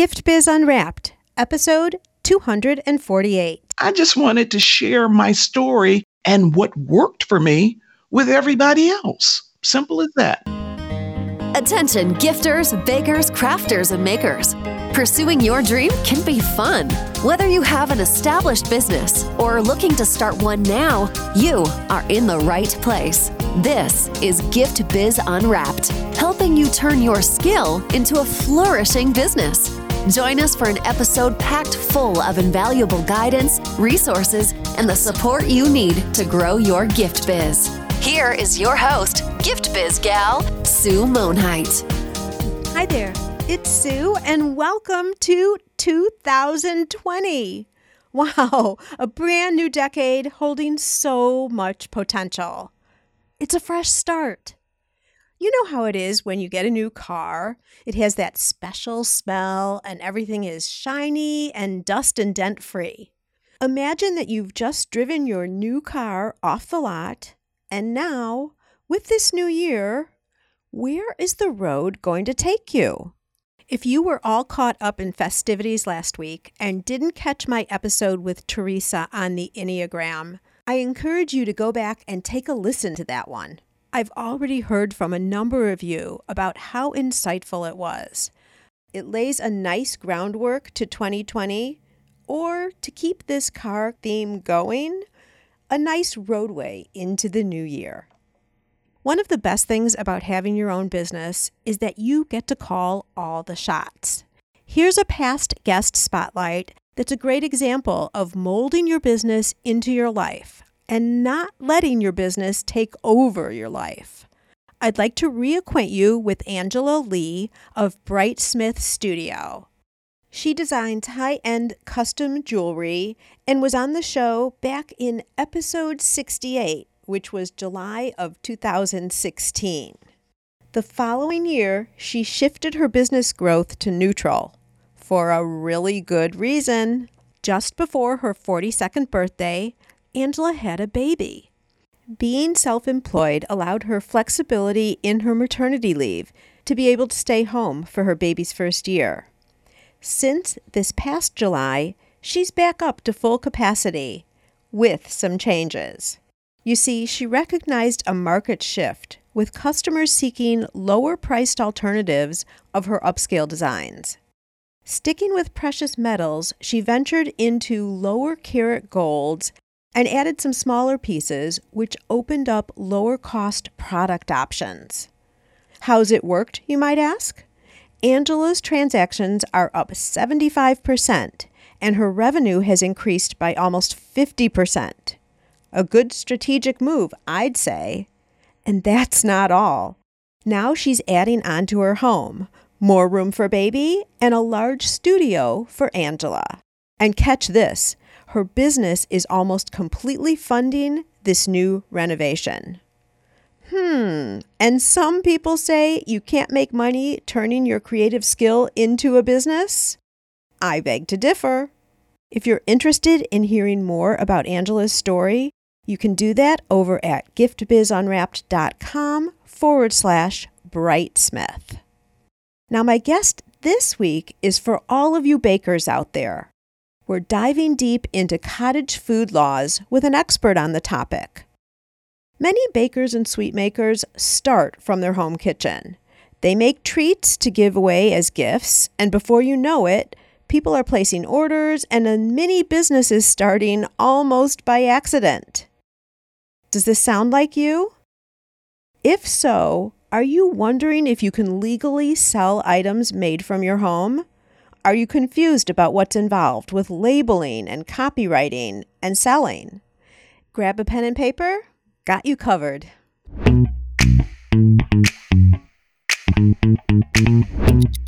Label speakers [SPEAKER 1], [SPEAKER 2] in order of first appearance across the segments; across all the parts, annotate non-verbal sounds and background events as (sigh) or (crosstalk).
[SPEAKER 1] Gift Biz Unwrapped, episode 248.
[SPEAKER 2] I just wanted to share my story and what worked for me with everybody else. Simple as that.
[SPEAKER 3] Attention, gifters, bakers, crafters, and makers. Pursuing your dream can be fun. Whether you have an established business or are looking to start one now, you are in the right place. This is Gift Biz Unwrapped, helping you turn your skill into a flourishing business. Join us for an episode packed full of invaluable guidance, resources, and the support you need to grow your gift biz. Here is your host, Gift Biz gal, Sue Monhait.
[SPEAKER 1] Hi there, it's Sue, and welcome to 2020. Wow, a brand new decade holding so much potential. It's a fresh start. You know how it is when you get a new car. It has that special smell, and everything is shiny and dust and dent free. Imagine that you've just driven your new car off the lot, and now, with this new year, where is the road going to take you? If you were all caught up in festivities last week and didn't catch my episode with Teresa on the Enneagram, I encourage you to go back and take a listen to that one. I've already heard from a number of you about how insightful it was. It lays a nice groundwork to 2020, or to keep this car theme going, a nice roadway into the new year. One of the best things about having your own business is that you get to call all the shots. Here's a past guest spotlight that's a great example of molding your business into your life and not letting your business take over your life. I'd like to reacquaint you with Angela Lee of Brightsmith Studio. She designs high end custom jewelry and was on the show back in episode 68, which was July of 2016. The following year, she shifted her business growth to neutral for a really good reason. Just before her 42nd birthday, Angela had a baby. Being self employed allowed her flexibility in her maternity leave to be able to stay home for her baby's first year. Since this past July, she's back up to full capacity with some changes. You see, she recognized a market shift with customers seeking lower priced alternatives of her upscale designs. Sticking with precious metals, she ventured into lower carat golds and added some smaller pieces, which opened up lower cost product options. How's it worked, you might ask? Angela's transactions are up 75%, and her revenue has increased by almost 50%. A good strategic move, I'd say. And that's not all. Now she's adding on to her home more room for baby and a large studio for Angela. And catch this her business is almost completely funding this new renovation. Hmm, and some people say you can't make money turning your creative skill into a business? I beg to differ. If you're interested in hearing more about Angela's story, you can do that over at giftbizunwrapped.com forward slash brightsmith. Now, my guest this week is for all of you bakers out there we're diving deep into cottage food laws with an expert on the topic. Many bakers and sweet makers start from their home kitchen. They make treats to give away as gifts, and before you know it, people are placing orders and a mini business is starting almost by accident. Does this sound like you? If so, are you wondering if you can legally sell items made from your home? Are you confused about what's involved with labeling and copywriting and selling? Grab a pen and paper. Got you covered.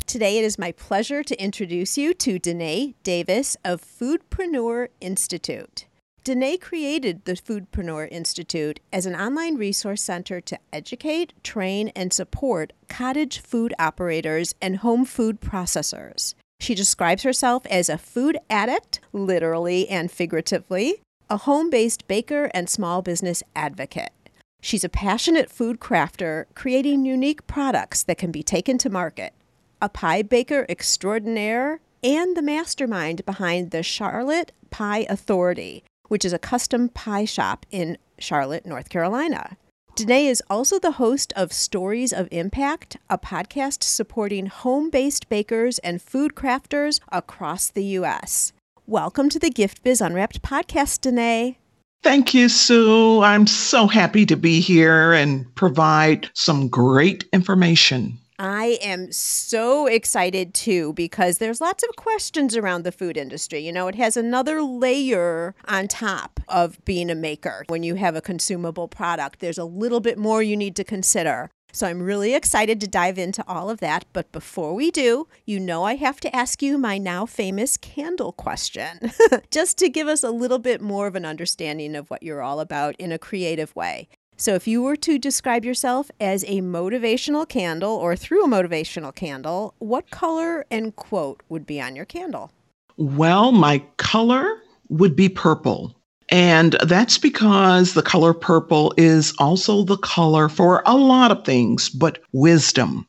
[SPEAKER 1] Today, it is my pleasure to introduce you to Danae Davis of Foodpreneur Institute. Danae created the Foodpreneur Institute as an online resource center to educate, train, and support cottage food operators and home food processors. She describes herself as a food addict, literally and figuratively, a home based baker and small business advocate. She's a passionate food crafter, creating unique products that can be taken to market. a pie baker extraordinaire, and the mastermind behind the Charlotte Pie Authority, which is a custom pie shop in Charlotte, North Carolina. Danae is also the host of Stories of Impact, a podcast supporting home based bakers and food crafters across the U.S. Welcome to the Gift Biz Unwrapped podcast, Danae.
[SPEAKER 2] Thank you, Sue. I'm so happy to be here and provide some great information.
[SPEAKER 1] I am so excited too because there's lots of questions around the food industry. You know, it has another layer on top of being a maker. When you have a consumable product, there's a little bit more you need to consider. So I'm really excited to dive into all of that. But before we do, you know I have to ask you my now famous candle question, (laughs) just to give us a little bit more of an understanding of what you're all about in a creative way. So, if you were to describe yourself as a motivational candle or through a motivational candle, what color and quote would be on your candle?
[SPEAKER 2] Well, my color would be purple. And that's because the color purple is also the color for a lot of things, but wisdom.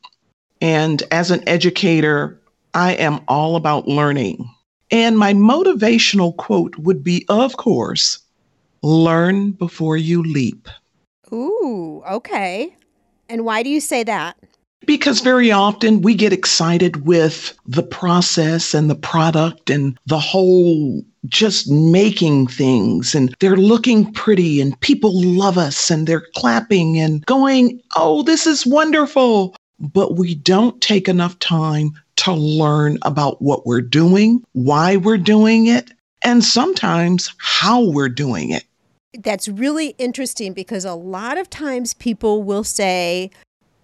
[SPEAKER 2] And as an educator, I am all about learning. And my motivational quote would be, of course, learn before you leap.
[SPEAKER 1] Ooh, okay. And why do you say that?
[SPEAKER 2] Because very often we get excited with the process and the product and the whole just making things and they're looking pretty and people love us and they're clapping and going, oh, this is wonderful. But we don't take enough time to learn about what we're doing, why we're doing it, and sometimes how we're doing it.
[SPEAKER 1] That's really interesting because a lot of times people will say,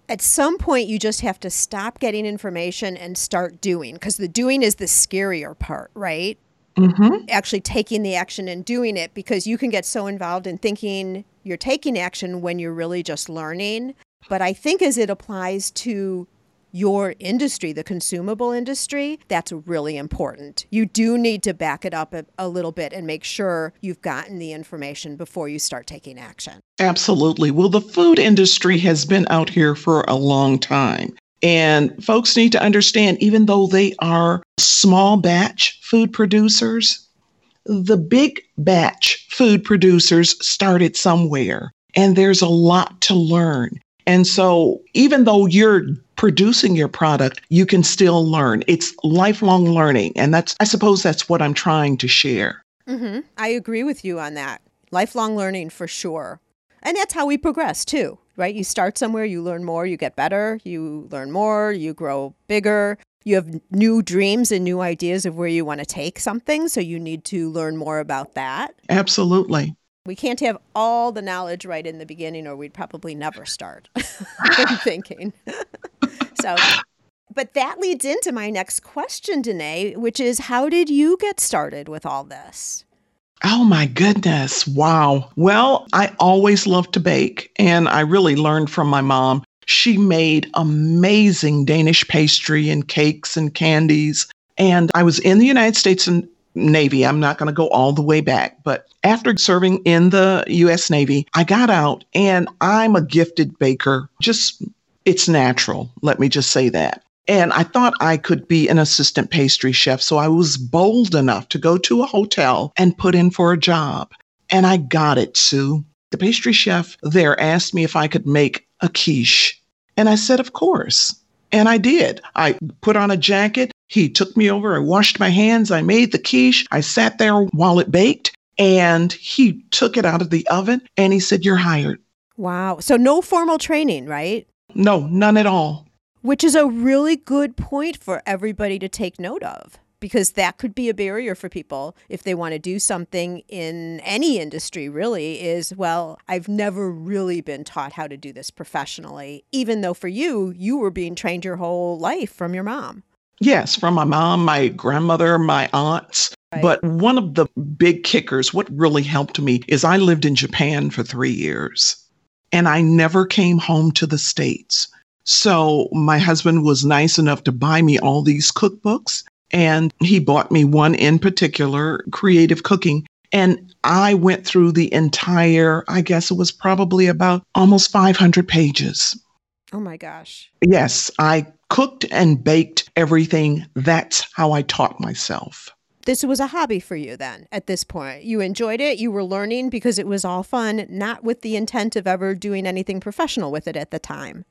[SPEAKER 1] at some point you just have to stop getting information and start doing because the doing is the scarier part, right?
[SPEAKER 2] Mm-hmm.
[SPEAKER 1] Actually taking the action and doing it because you can get so involved in thinking you're taking action when you're really just learning. But I think as it applies to your industry, the consumable industry, that's really important. You do need to back it up a, a, little bit and make sure you've gotten the information before you start taking action.
[SPEAKER 2] Absolutely. Well, the food industry has been out here for a long time. And folks need to understand, even though they are small batch food producers, the big batch food producers started somewhere. And there's a lot to learn. And so, even though you're producing your product, you can still learn. It's lifelong learning. And that's, I suppose, that's what I'm trying to share.
[SPEAKER 1] Mm-hmm. I agree with you on that. Lifelong learning for sure. And that's how we progress too, right? You start somewhere, you learn more, you get better, you learn more, you grow bigger. You have new dreams and new ideas of where you want to take something. So you need to learn more about that.
[SPEAKER 2] Absolutely.
[SPEAKER 1] We can't have all the knowledge right in the beginning, or we'd probably never start. (laughs) Thinking. so, but that leads into my next question, Danae, which is how did you get started with all this?
[SPEAKER 2] Oh my goodness. Wow. Well, I always loved to bake, and I really learned from my mom. She made amazing Danish pastry and cakes and candies. And I was in the United States and Navy. I'm not going to go all the way back, but after serving in the US Navy, I got out and I'm a gifted baker. Just, it's natural. Let me just say that. And I thought I could be an assistant pastry chef. So I was bold enough to go to a hotel and put in for a job. And I got it, Sue. The pastry chef there asked me if I could make a quiche. And I said, of course. And I did. I put on a jacket he took me over. I washed my hands. I made the quiche. I sat there while it baked and he took it out of the oven and he said, You're hired.
[SPEAKER 1] Wow. So, no formal training, right?
[SPEAKER 2] No, none at all.
[SPEAKER 1] Which is a really good point for everybody to take note of because that could be a barrier for people if they want to do something in any industry really is well i've never really been taught how to do this professionally even though for you you were being trained your whole life from your mom
[SPEAKER 2] Yes, from my mom, my grandmother, my aunts. Right. But one of the big kickers, what really helped me, is I lived in Japan for three years and I never came home to the States. So my husband was nice enough to buy me all these cookbooks and he bought me one in particular, Creative Cooking. And I went through the entire, I guess it was probably about almost 500 pages.
[SPEAKER 1] Oh my gosh.
[SPEAKER 2] Yes, I cooked and baked everything. That's how I taught myself.
[SPEAKER 1] This was a hobby for you then at this point. You enjoyed it, you were learning because it was all fun, not with the intent of ever doing anything professional with it at the time.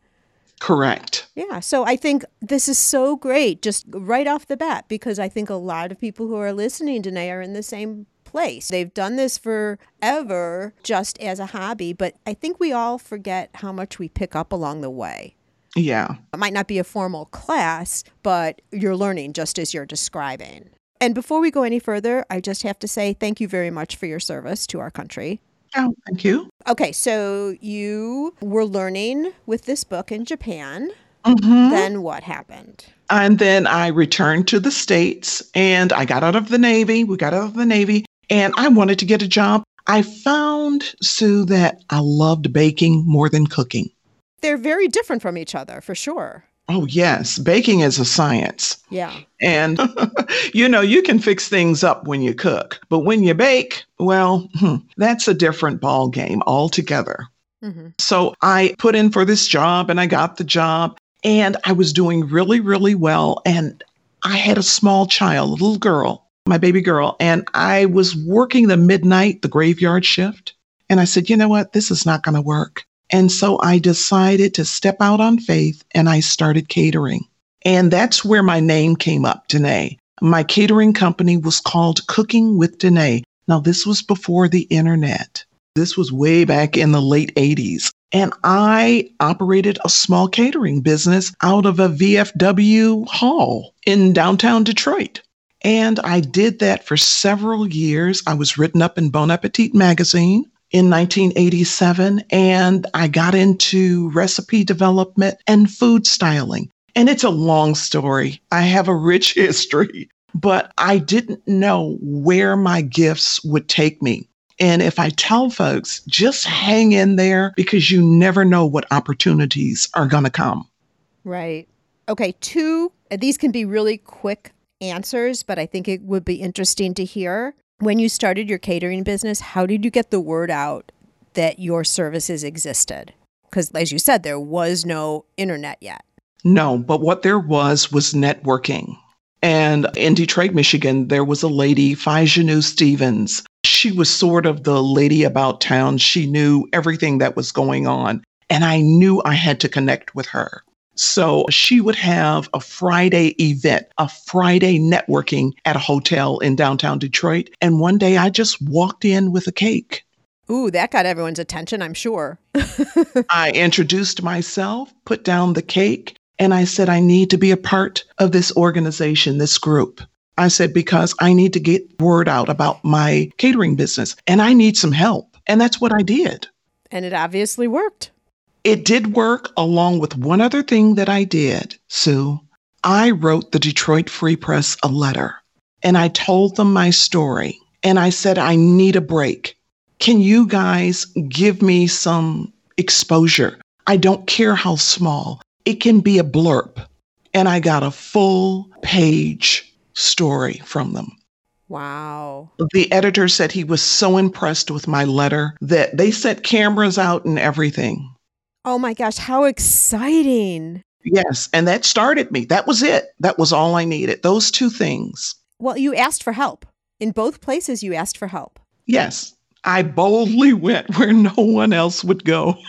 [SPEAKER 2] Correct.
[SPEAKER 1] Yeah. So I think this is so great just right off the bat because I think a lot of people who are listening today are in the same place. They've done this forever just as a hobby, but I think we all forget how much we pick up along the way.
[SPEAKER 2] Yeah.
[SPEAKER 1] It might not be a formal class, but you're learning just as you're describing. And before we go any further, I just have to say thank you very much for your service to our country.
[SPEAKER 2] Oh, thank you.
[SPEAKER 1] Okay, so you were learning with this book in Japan.
[SPEAKER 2] Mm-hmm.
[SPEAKER 1] Then what happened?
[SPEAKER 2] And then I returned to the States and I got out of the Navy. We got out of the Navy and I wanted to get a job. I found, Sue, that I loved baking more than cooking.
[SPEAKER 1] They're very different from each other, for sure.
[SPEAKER 2] Oh, yes. Baking is a science.
[SPEAKER 1] Yeah.
[SPEAKER 2] And, (laughs) you know, you can fix things up when you cook, but when you bake, well, hmm, that's a different ball game altogether.
[SPEAKER 1] Mm-hmm.
[SPEAKER 2] So I put in for this job and I got the job and I was doing really, really well. And I had a small child, a little girl, my baby girl, and I was working the midnight, the graveyard shift. And I said, you know what? This is not going to work. And so I decided to step out on faith and I started catering. And that's where my name came up, Danae. My catering company was called Cooking with Danae. Now, this was before the internet. This was way back in the late 80s. And I operated a small catering business out of a VFW hall in downtown Detroit. And I did that for several years. I was written up in Bon Appetit magazine in 1987, and I got into recipe development and food styling. And it's a long story. I have a rich (laughs) history, but I didn't know where my gifts would take me. And if I tell folks, just hang in there because you never know what opportunities are going to come.
[SPEAKER 1] Right. Okay. Two, these can be really quick answers, but I think it would be interesting to hear. When you started your catering business, how did you get the word out that your services existed? Because, as you said, there was no internet yet.
[SPEAKER 2] No, but what there was was networking. And in Detroit, Michigan, there was a lady, Fajanu Stevens. She was sort of the lady about town. She knew everything that was going on. And I knew I had to connect with her. So she would have a Friday event, a Friday networking at a hotel in downtown Detroit. And one day I just walked in with a cake.
[SPEAKER 1] Ooh, that got everyone's attention, I'm sure. (laughs)
[SPEAKER 2] I introduced myself, put down the cake, and I said, I need to be a part of this organization, this group. I said, because I need to get word out about my catering business and I need some help. And that's what I did.
[SPEAKER 1] And it obviously worked.
[SPEAKER 2] It did work along with one other thing that I did, Sue. I wrote the Detroit Free Press a letter and I told them my story. And I said, I need a break. Can you guys give me some exposure? I don't care how small, it can be a blurb. And I got a full page story from them.
[SPEAKER 1] Wow.
[SPEAKER 2] The editor said he was so impressed with my letter that they set cameras out and everything.
[SPEAKER 1] Oh my gosh, how exciting.
[SPEAKER 2] Yes, and that started me. That was it. That was all I needed. Those two things.
[SPEAKER 1] Well, you asked for help. In both places, you asked for help.
[SPEAKER 2] Yes, I boldly (laughs) went where no one else would go. (laughs)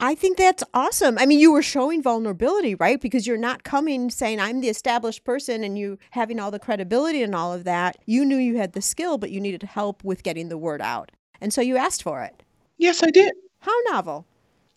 [SPEAKER 1] I think that's awesome. I mean, you were showing vulnerability, right? Because you're not coming saying, I'm the established person and you having all the credibility and all of that. You knew you had the skill, but you needed help with getting the word out. And so you asked for it.
[SPEAKER 2] Yes, I did.
[SPEAKER 1] How novel.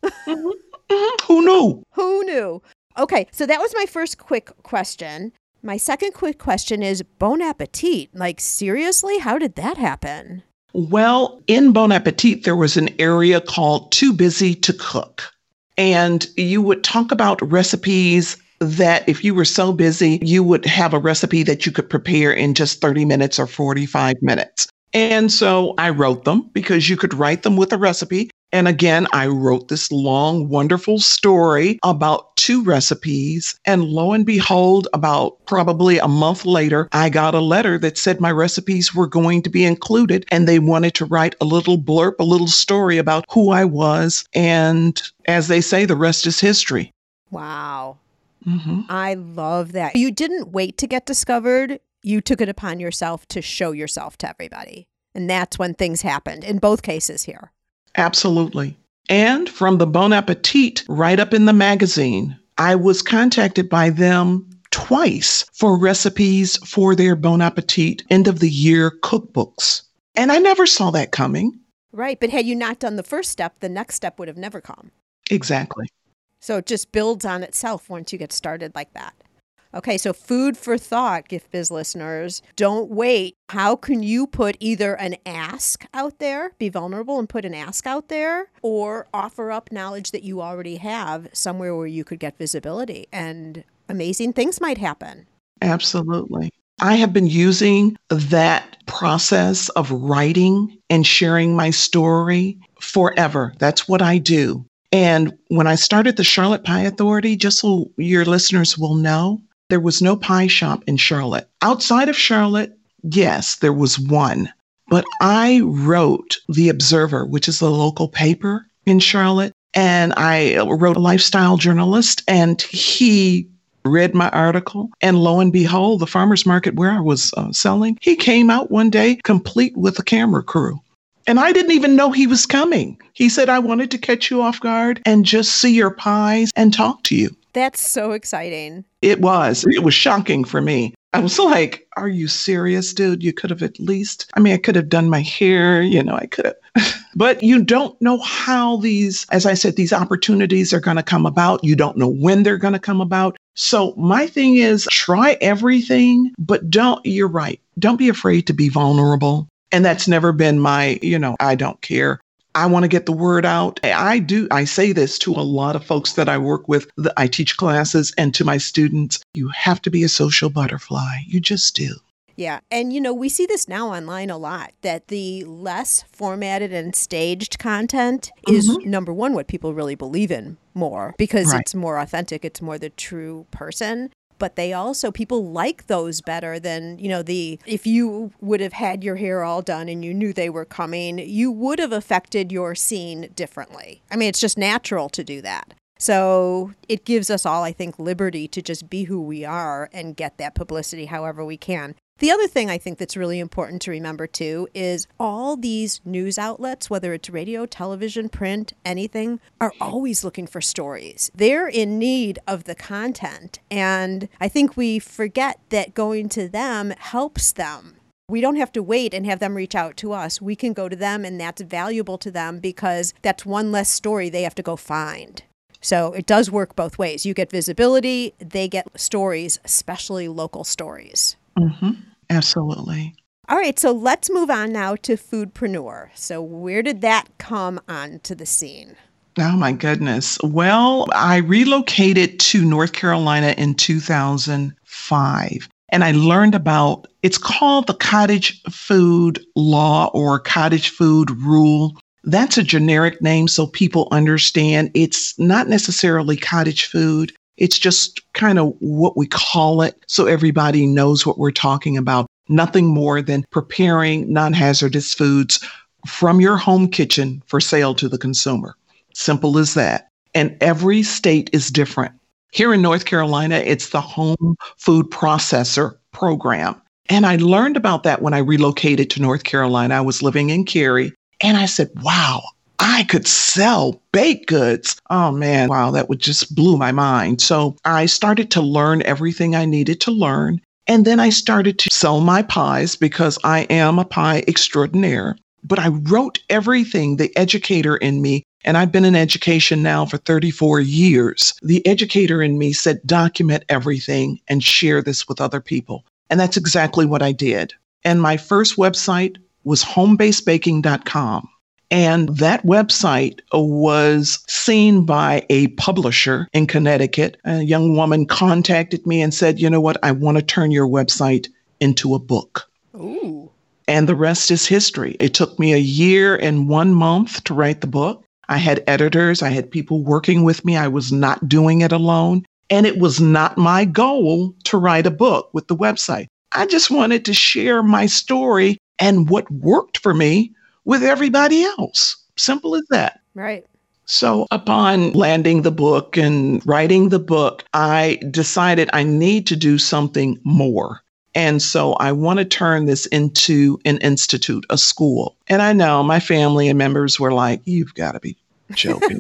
[SPEAKER 2] Mm-hmm. (laughs) Mm-hmm. Who knew?
[SPEAKER 1] Who knew? Okay, so that was my first quick question. My second quick question is Bon Appetit. Like, seriously? How did that happen?
[SPEAKER 2] Well, in Bon Appetit, there was an area called Too Busy to Cook. And you would talk about recipes that if you were so busy, you would have a recipe that you could prepare in just 30 minutes or 45 minutes. And so I wrote them because you could write them with a recipe. And again, I wrote this long, wonderful story about two recipes. And lo and behold, about probably a month later, I got a letter that said my recipes were going to be included. And they wanted to write a little blurb, a little story about who I was. And as they say, the rest is history.
[SPEAKER 1] Wow.
[SPEAKER 2] hmm
[SPEAKER 1] I love that. You didn't wait to get discovered, you took it upon yourself to show yourself to everybody. And that's when things happened in both cases here.
[SPEAKER 2] Absolutely. And from the Bon Appetit right up in the magazine, I was contacted by them twice for recipes for their Bon Appetit end of the year cookbooks. And I never saw that coming.
[SPEAKER 1] Right. But had you not done the first step, the next step would have never come.
[SPEAKER 2] Exactly.
[SPEAKER 1] So it just builds on itself once you get started like that. Okay, so food for thought, Gift Biz listeners. Don't wait. How can you put either an ask out there, be vulnerable and put an ask out there, or offer up knowledge that you already have somewhere where you could get visibility and amazing things might happen?
[SPEAKER 2] Absolutely. I have been using that process of writing and sharing my story forever. That's what I do. And when I started the Charlotte Pie Authority, just so your listeners will know, there was no pie shop in Charlotte. Outside of Charlotte, yes, there was one. But I wrote The Observer, which is the local paper in Charlotte, and I wrote a lifestyle journalist, and he read my article. And lo and behold, the farmer's market where I was uh, selling, he came out one day complete with a camera crew. And I didn't even know he was coming. He said, I wanted to catch you off guard and just see your pies and talk to you.
[SPEAKER 1] That's so exciting.
[SPEAKER 2] It was. It was shocking for me. I was like, Are you serious, dude? You could have at least, I mean, I could have done my hair, you know, I could have. (laughs) but you don't know how these, as I said, these opportunities are going to come about. You don't know when they're going to come about. So my thing is try everything, but don't, you're right. Don't be afraid to be vulnerable. And that's never been my, you know, I don't care. I want to get the word out. I do. I say this to a lot of folks that I work with. That I teach classes and to my students. You have to be a social butterfly. You just do.
[SPEAKER 1] Yeah. And, you know, we see this now online a lot that the less formatted and staged content is mm-hmm. number one, what people really believe in more because
[SPEAKER 2] Right.
[SPEAKER 1] it's more authentic, it's more the true person. But they also, people like those better than, you know, the, if you would have had your hair all done and you knew they were coming, you would have affected your scene differently. I mean, it's just natural to do that. So it gives us all, I think, liberty to just be who we are and get that publicity however we can. The other thing I think that's really important to remember too is all these news outlets, whether it's radio, television, print, anything, are always looking for stories. They're in need of the content. And I think we forget that going to them helps them. We don't have to wait and have them reach out to us. We can go to them, and that's valuable to them because that's one less story they have to go find. So it does work both ways. You get visibility, they get stories, especially local stories.
[SPEAKER 2] hmm Absolutely.
[SPEAKER 1] All right, so let's move on now to foodpreneur. So where did that come onto the scene?
[SPEAKER 2] Oh my goodness. Well, I relocated to North Carolina in 2005 and I learned about it's called the cottage food law or cottage food rule. That's a generic name so people understand it's not necessarily cottage food. It's just kind of what we call it so everybody knows what we're talking about. Nothing more than preparing non hazardous foods from your home kitchen for sale to the consumer. Simple as that. And every state is different. Here in North Carolina, it's the Home Food Processor Program. And I learned about that when I relocated to North Carolina. I was living in Cary. And I said, wow, I could sell baked goods. Oh man, wow, that would just blew my mind. So I started to learn everything I needed to learn. And then I started to sell my pies because I am a pie extraordinaire. But I wrote everything, the educator in me, and I've been in education now for 34 years. The educator in me said, document everything and share this with other people. And that's exactly what I did. And my first website was homebasedbaking.com. And that website was seen by a publisher in Connecticut. A young woman contacted me and said, You know what? I want to turn your website into a book.
[SPEAKER 1] Ooh.
[SPEAKER 2] And the rest is history. It took me a year and one month to write the book. I had editors, I had people working with me. I was not doing it alone. And it was not my goal to write a book with the website. I just wanted to share my story and what worked for me with everybody else. Simple as that.
[SPEAKER 1] Right.
[SPEAKER 2] So, upon landing the book and writing the book, I decided I need to do something more. And so I want to turn this into an institute, a school. And I know my family and members were like, You've got to be joking.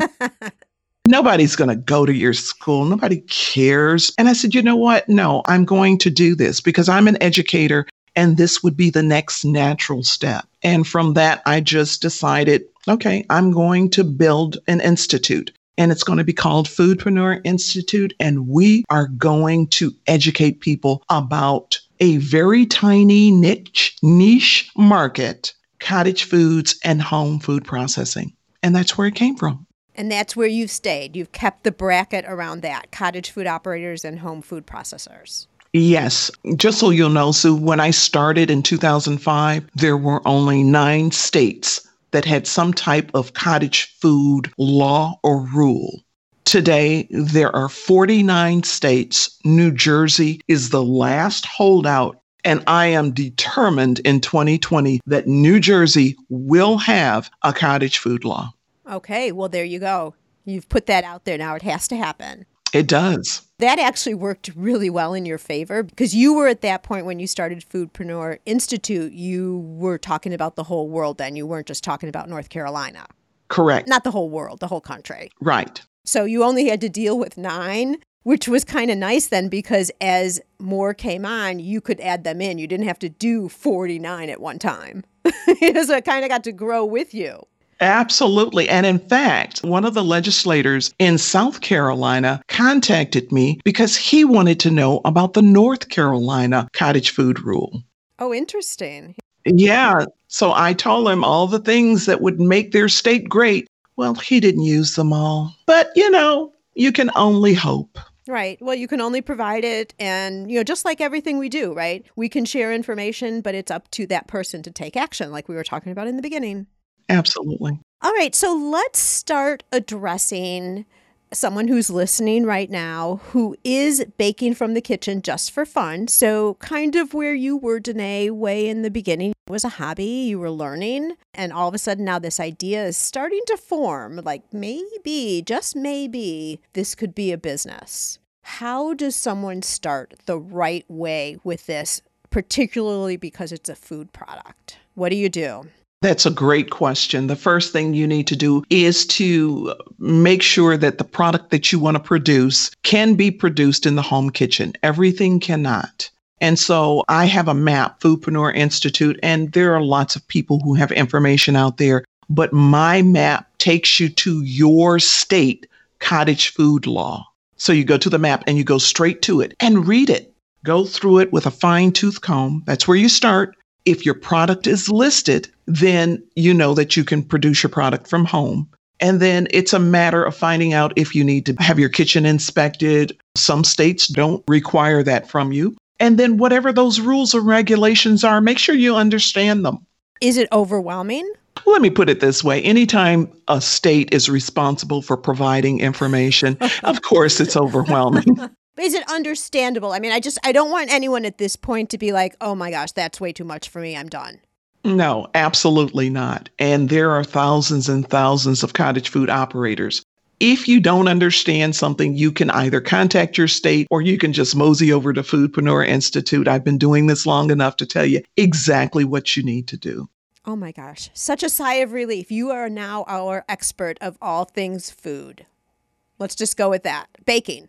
[SPEAKER 2] (laughs) Nobody's going to go to your school. Nobody cares. And I said, You know what? No, I'm going to do this because I'm an educator and this would be the next natural step. And from that, I just decided, okay, I'm going to build an institute and it's going to be called Foodpreneur Institute. And we are going to educate people about a very tiny niche, niche market, cottage foods and home food processing. And that's where it came from.
[SPEAKER 1] And that's where you've stayed. You've kept the bracket around that cottage food operators and home food processors.
[SPEAKER 2] Yes. Just so you'll know, Sue, when I started in 2005, there were only nine states that had some type of cottage food law or rule. Today, there are 49 states. New Jersey is the last holdout. And I am determined in 2020 that New Jersey will have a cottage food law.
[SPEAKER 1] Okay, well, there you go. You've put that out there now. It has to happen.
[SPEAKER 2] It does.
[SPEAKER 1] That actually worked really well in your favor because you were at that point when you started Foodpreneur Institute, you were talking about the whole world then. You weren't just talking about North Carolina.
[SPEAKER 2] Correct.
[SPEAKER 1] Not the whole world, the whole country.
[SPEAKER 2] Right.
[SPEAKER 1] So you only had to deal with nine, which was kind of nice then because as more came on, you could add them in. You didn't have to do 49 at one time. (laughs) so it kind of got to grow with you.
[SPEAKER 2] Absolutely. And in fact, one of the legislators in South Carolina contacted me because he wanted to know about the North Carolina cottage food rule.
[SPEAKER 1] Oh, interesting.
[SPEAKER 2] Yeah. So I told him all the things that would make their state great. Well, he didn't use them all. But, you know, you can only hope.
[SPEAKER 1] Right. Well, you can only provide it. And, you know, just like everything we do, right? We can share information, but it's up to that person to take action, like we were talking about in the beginning.
[SPEAKER 2] Absolutely.
[SPEAKER 1] All right, so let's start addressing someone who's listening right now who is baking from the kitchen just for fun. So, kind of where you were, Danae, way in the beginning. It was a hobby, you were learning, and all of a sudden now this idea is starting to form like maybe, just maybe, this could be a business. How does someone start the right way with this, particularly because it's a food product? What do you do?
[SPEAKER 2] That's a great question. The first thing you need to do is to make sure that the product that you want to produce can be produced in the home kitchen. Everything cannot. And so I have a map, Foodpreneur Institute, and there are lots of people who have information out there. But my map takes you to your state cottage food law. So you go to the map and you go straight to it and read it. Go through it with a fine tooth comb. That's where you start. If your product is listed, then you know that you can produce your product from home. And then it's a matter of finding out if you need to have your kitchen inspected. Some states don't require that from you. And then whatever those rules or regulations are, make sure you understand them.
[SPEAKER 1] Is it overwhelming?
[SPEAKER 2] Let me put it this way anytime a state is responsible for providing information, (laughs) of course it's overwhelming. (laughs)
[SPEAKER 1] Is it understandable? I mean, I just I don't want anyone at this point to be like, "Oh my gosh, that's way too much for me. I'm done."
[SPEAKER 2] No, absolutely not. And there are thousands and thousands of cottage food operators. If you don't understand something, you can either contact your state or you can just mosey over to Foodpreneur Institute. I've been doing this long enough to tell you exactly what you need to do.
[SPEAKER 1] Oh my gosh, such a sigh of relief. You are now our expert of all things food. Let's just go with that. Baking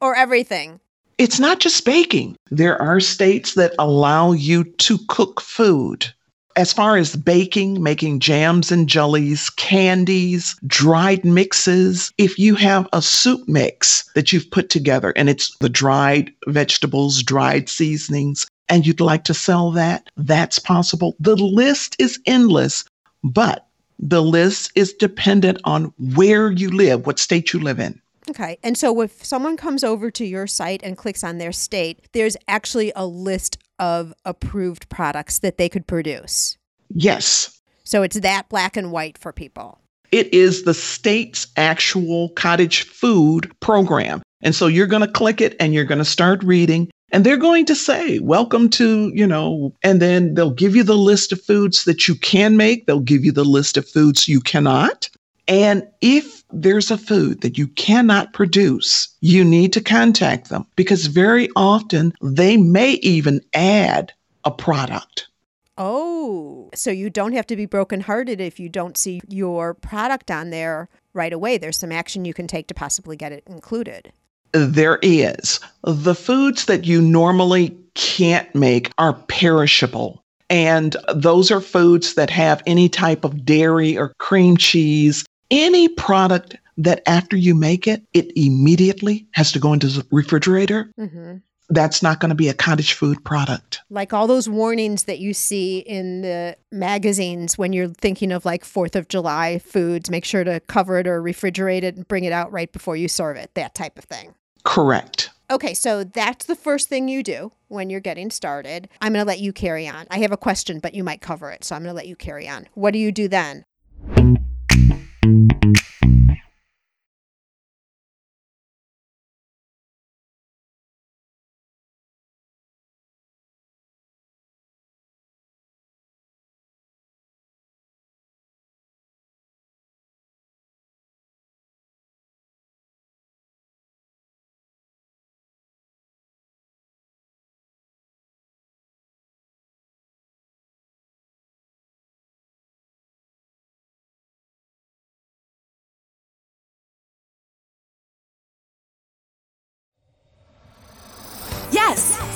[SPEAKER 1] or everything.
[SPEAKER 2] It's not just baking. There are states that allow you to cook food as far as baking, making jams and jellies, candies, dried mixes, if you have a soup mix that you've put together and it's the dried vegetables, dried seasonings, and you'd like to sell that, that's possible. The list is endless, but the list is dependent on where you live, what state you live in.
[SPEAKER 1] Okay. And so if someone comes over to your site and clicks on their state, there's actually a list of approved products that they could produce.
[SPEAKER 2] Yes.
[SPEAKER 1] So it's that black and white for people.
[SPEAKER 2] It is the state's actual cottage food program. And so you're going to click it and you're going to start reading. And they're going to say, Welcome to, you know, and then they'll give you the list of foods that you can make. They'll give you the list of foods you cannot. And if there's a food that you cannot produce, you need to contact them because very often they may even add a product.
[SPEAKER 1] Oh, so you don't have to be brokenhearted if you don't see your product on there right away. There's some action you can take to possibly get it included.
[SPEAKER 2] There is. The foods that you normally can't make are perishable. And those are foods that have any type of dairy or cream cheese, any product that after you make it, it immediately has to go into the refrigerator.
[SPEAKER 1] Mm-hmm.
[SPEAKER 2] That's not going to be a cottage food product.
[SPEAKER 1] Like all those warnings that you see in the magazines when you're thinking of like 4th of July foods, make sure to cover it or refrigerate it and bring it out right before you serve it, that type of thing.
[SPEAKER 2] Correct.
[SPEAKER 1] Okay, so that's the first thing you do when you're getting started. I'm going to let you carry on. I have a question, but you might cover it, so I'm going to let you carry on. What do you do then?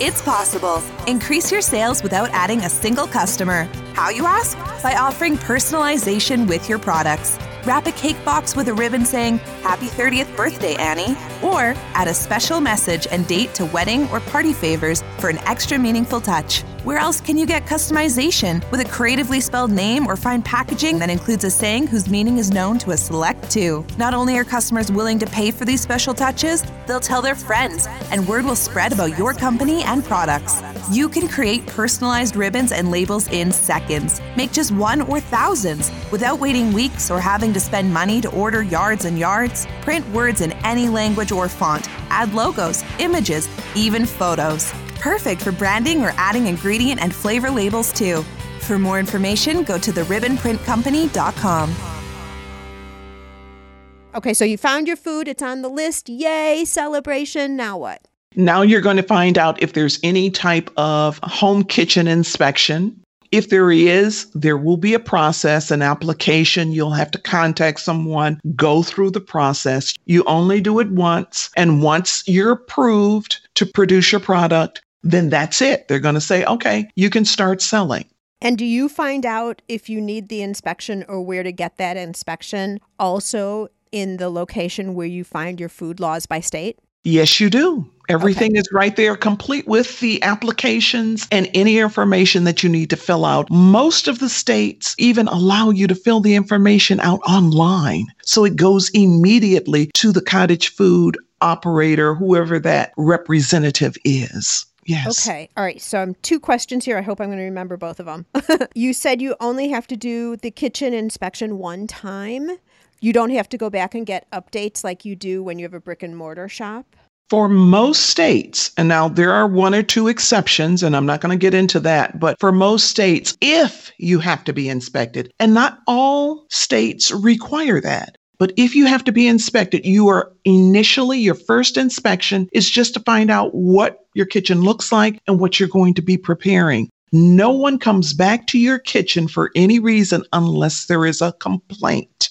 [SPEAKER 4] It's possible. Increase your sales without adding a single customer. How you ask? By offering personalization with your products. Wrap a cake box with a ribbon saying, Happy 30th birthday, Annie. Or add a special message and date to wedding or party favors for an extra meaningful touch. Where else can you get customization with a creatively spelled name or find packaging that includes a saying whose meaning is known to a select two? Not only are customers willing to pay for these special touches, they'll tell their friends, and word will spread about your company and products. You can create personalized ribbons and labels in seconds. Make just one or thousands without waiting weeks or having to spend money to order yards and yards. Print words in any language or font. Add logos, images, even photos. Perfect for branding or adding ingredient and flavor labels too. For more information, go to theribbonprintcompany.com.
[SPEAKER 1] Okay, so you found your food, it's on the list. Yay, celebration. Now what?
[SPEAKER 2] Now you're going to find out if there's any type of home kitchen inspection. If there is, there will be a process, an application. You'll have to contact someone, go through the process. You only do it once. And once you're approved to produce your product, then that's it. They're going to say, okay, you can start selling.
[SPEAKER 1] And do you find out if you need the inspection or where to get that inspection also in the location where you find your food laws by state?
[SPEAKER 2] Yes, you do. Everything is right there, complete with the applications and any information that you need to fill out. Most of the states even allow you to fill the information out online. So it goes immediately to the cottage food operator, whoever that representative is. Yes.
[SPEAKER 1] Okay. All right. So I'm two questions here. I hope I'm going to remember both of them. (laughs) you said you only have to do the kitchen inspection one time. You don't have to go back and get updates like you do when you have a brick and mortar shop.
[SPEAKER 2] For most states, and now there are one or two exceptions, and I'm not going to get into that, but for most states, if you have to be inspected, and not all states require that. But if you have to be inspected, you are initially, your first inspection is just to find out what your kitchen looks like and what you're going to be preparing. No one comes back to your kitchen for any reason unless there is a complaint.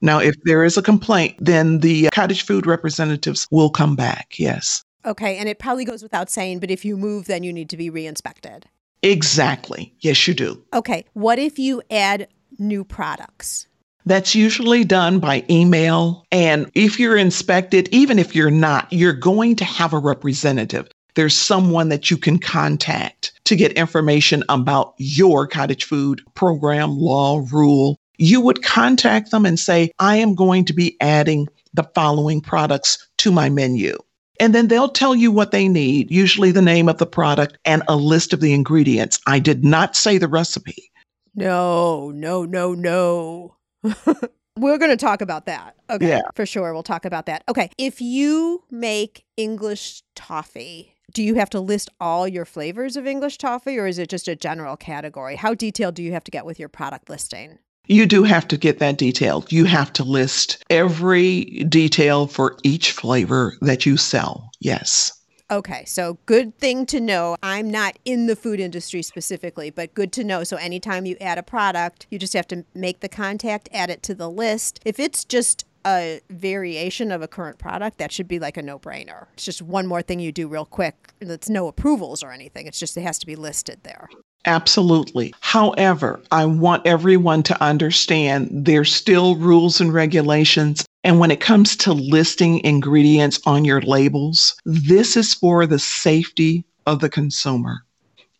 [SPEAKER 2] Now, if there is a complaint, then the uh, cottage food representatives will come back. Yes.
[SPEAKER 1] Okay. And it probably goes without saying, but if you move, then you need to be reinspected.
[SPEAKER 2] Exactly. Yes, you do.
[SPEAKER 1] Okay. What if you add new products?
[SPEAKER 2] That's usually done by email. And if you're inspected, even if you're not, you're going to have a representative. There's someone that you can contact to get information about your cottage food program, law, rule. You would contact them and say, I am going to be adding the following products to my menu. And then they'll tell you what they need, usually the name of the product and a list of the ingredients. I did not say the recipe.
[SPEAKER 1] No, no, no, no. (laughs) We're going to talk about that. Okay.
[SPEAKER 2] Yeah.
[SPEAKER 1] For sure. We'll talk about that. Okay. If you make English toffee, do you have to list all your flavors of English toffee or is it just a general category? How detailed do you have to get with your product listing?
[SPEAKER 2] You do have to get that detailed. You have to list every detail for each flavor that you sell. Yes.
[SPEAKER 1] Okay, so good thing to know. I'm not in the food industry specifically, but good to know. So anytime you add a product, you just have to make the contact, add it to the list. If it's just a variation of a current product, that should be like a no brainer. It's just one more thing you do real quick. It's no approvals or anything, it's just it has to be listed there.
[SPEAKER 2] Absolutely. However, I want everyone to understand there's still rules and regulations. And when it comes to listing ingredients on your labels, this is for the safety of the consumer.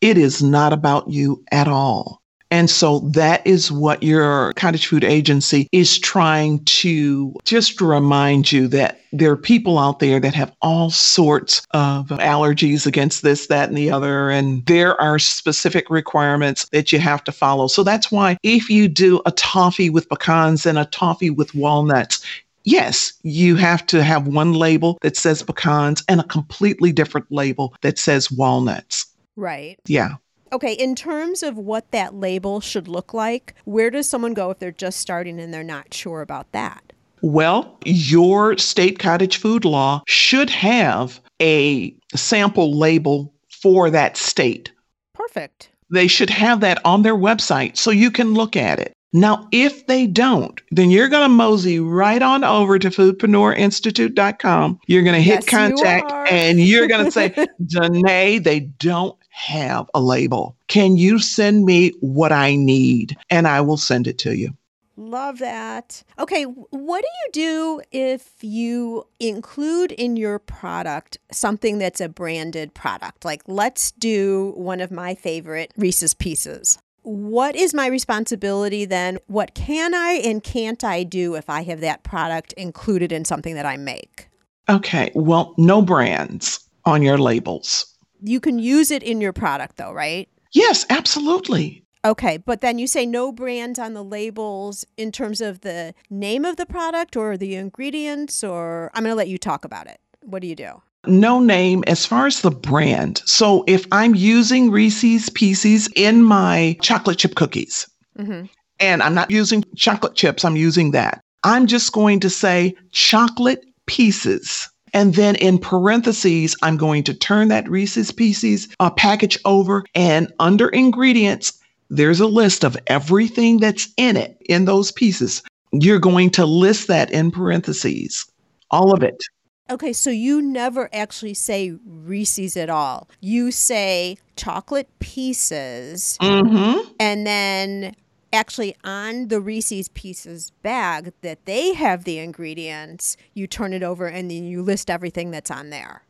[SPEAKER 2] It is not about you at all. And so that is what your cottage food agency is trying to just remind you that there are people out there that have all sorts of allergies against this, that, and the other. And there are specific requirements that you have to follow. So that's why if you do a toffee with pecans and a toffee with walnuts, yes, you have to have one label that says pecans and a completely different label that says walnuts.
[SPEAKER 1] Right.
[SPEAKER 2] Yeah.
[SPEAKER 1] Okay, in terms of what that label should look like, where does someone go if they're just starting and they're not sure about that?
[SPEAKER 2] Well, your state cottage food law should have a sample label for that state.
[SPEAKER 1] Perfect.
[SPEAKER 2] They should have that on their website so you can look at it. Now, if they don't, then you're going to mosey right on over to foodpreneurinstitute.com. You're going to hit
[SPEAKER 1] Yes,
[SPEAKER 2] contact
[SPEAKER 1] are.
[SPEAKER 2] and you're going to say, (laughs) Danae, they don't have a label. Can you send me what I need? And I will send it to you.
[SPEAKER 1] Love that. Okay, what do you do if you include in your product something that's a branded product? Like, let's do one of my favorite Reese's Pieces. What is my responsibility then? What can I and can't I do if I have that product included in something that I make?
[SPEAKER 2] Okay, well, no brands on your labels.
[SPEAKER 1] You can use it in your product though, right?
[SPEAKER 2] Yes, absolutely.
[SPEAKER 1] Okay, but then you say no brands on the labels in terms of the name of the product or the ingredients, or I'm going to let you talk about it. What do you do?
[SPEAKER 2] No name as far as the brand. So if I'm using Reese's Pieces in my chocolate chip cookies,
[SPEAKER 1] hmm
[SPEAKER 2] and I'm not using chocolate chips, I'm using that. I'm just going to say chocolate pieces. And then in parentheses, I'm going to turn that Reese's Pieces uh, package over, and under ingredients, there's a list of everything that's in it, in those pieces. You're going to list that in parentheses, all of it.
[SPEAKER 1] Okay, so you never actually say Reese's at all. You say chocolate pieces,
[SPEAKER 2] Mm-hmm.
[SPEAKER 1] and then actually on the Reese's Pieces bag that they have the ingredients, you turn it over and then you list everything that's on there.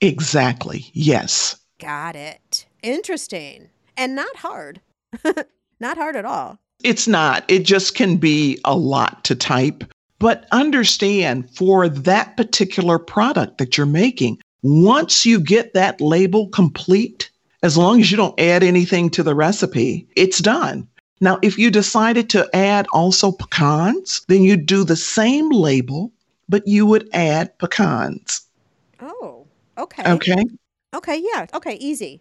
[SPEAKER 2] Exactly. Yes.
[SPEAKER 1] Got it. Interesting. And not hard. (laughs) not hard at all.
[SPEAKER 2] It's not. It just can be a lot to type. But understand for that particular product that you're making, once you get that label complete, as long as you don't add anything to the recipe, it's done. Now, if you decided to add also pecans, then you do the same label, but you would add pecans.
[SPEAKER 1] Oh, okay.
[SPEAKER 2] Okay.
[SPEAKER 1] Okay, yeah. Okay, easy.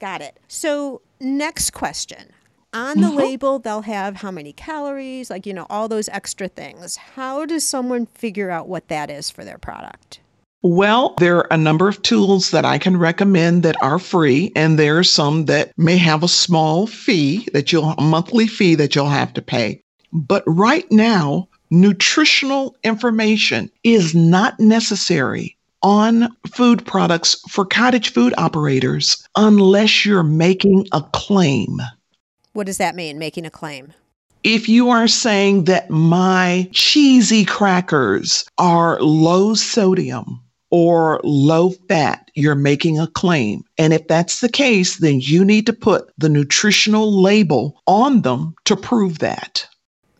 [SPEAKER 1] Got it. So, next question. On the
[SPEAKER 2] Mhm.
[SPEAKER 1] label, they'll have how many calories, like, you know, all those extra things. How does someone figure out what that is for their product?
[SPEAKER 2] Well, there are a number of tools that I can recommend that are free, and there are some that may have a small fee that you'll a monthly fee that you'll have to pay. But right now, nutritional information is not necessary on food products for cottage food operators unless you're making a claim.
[SPEAKER 1] What does that mean, making a claim?
[SPEAKER 2] If you are saying that my cheesy crackers are low sodium or low fat, you're making a claim. And if that's the case, then you need to put the nutritional label on them to prove that.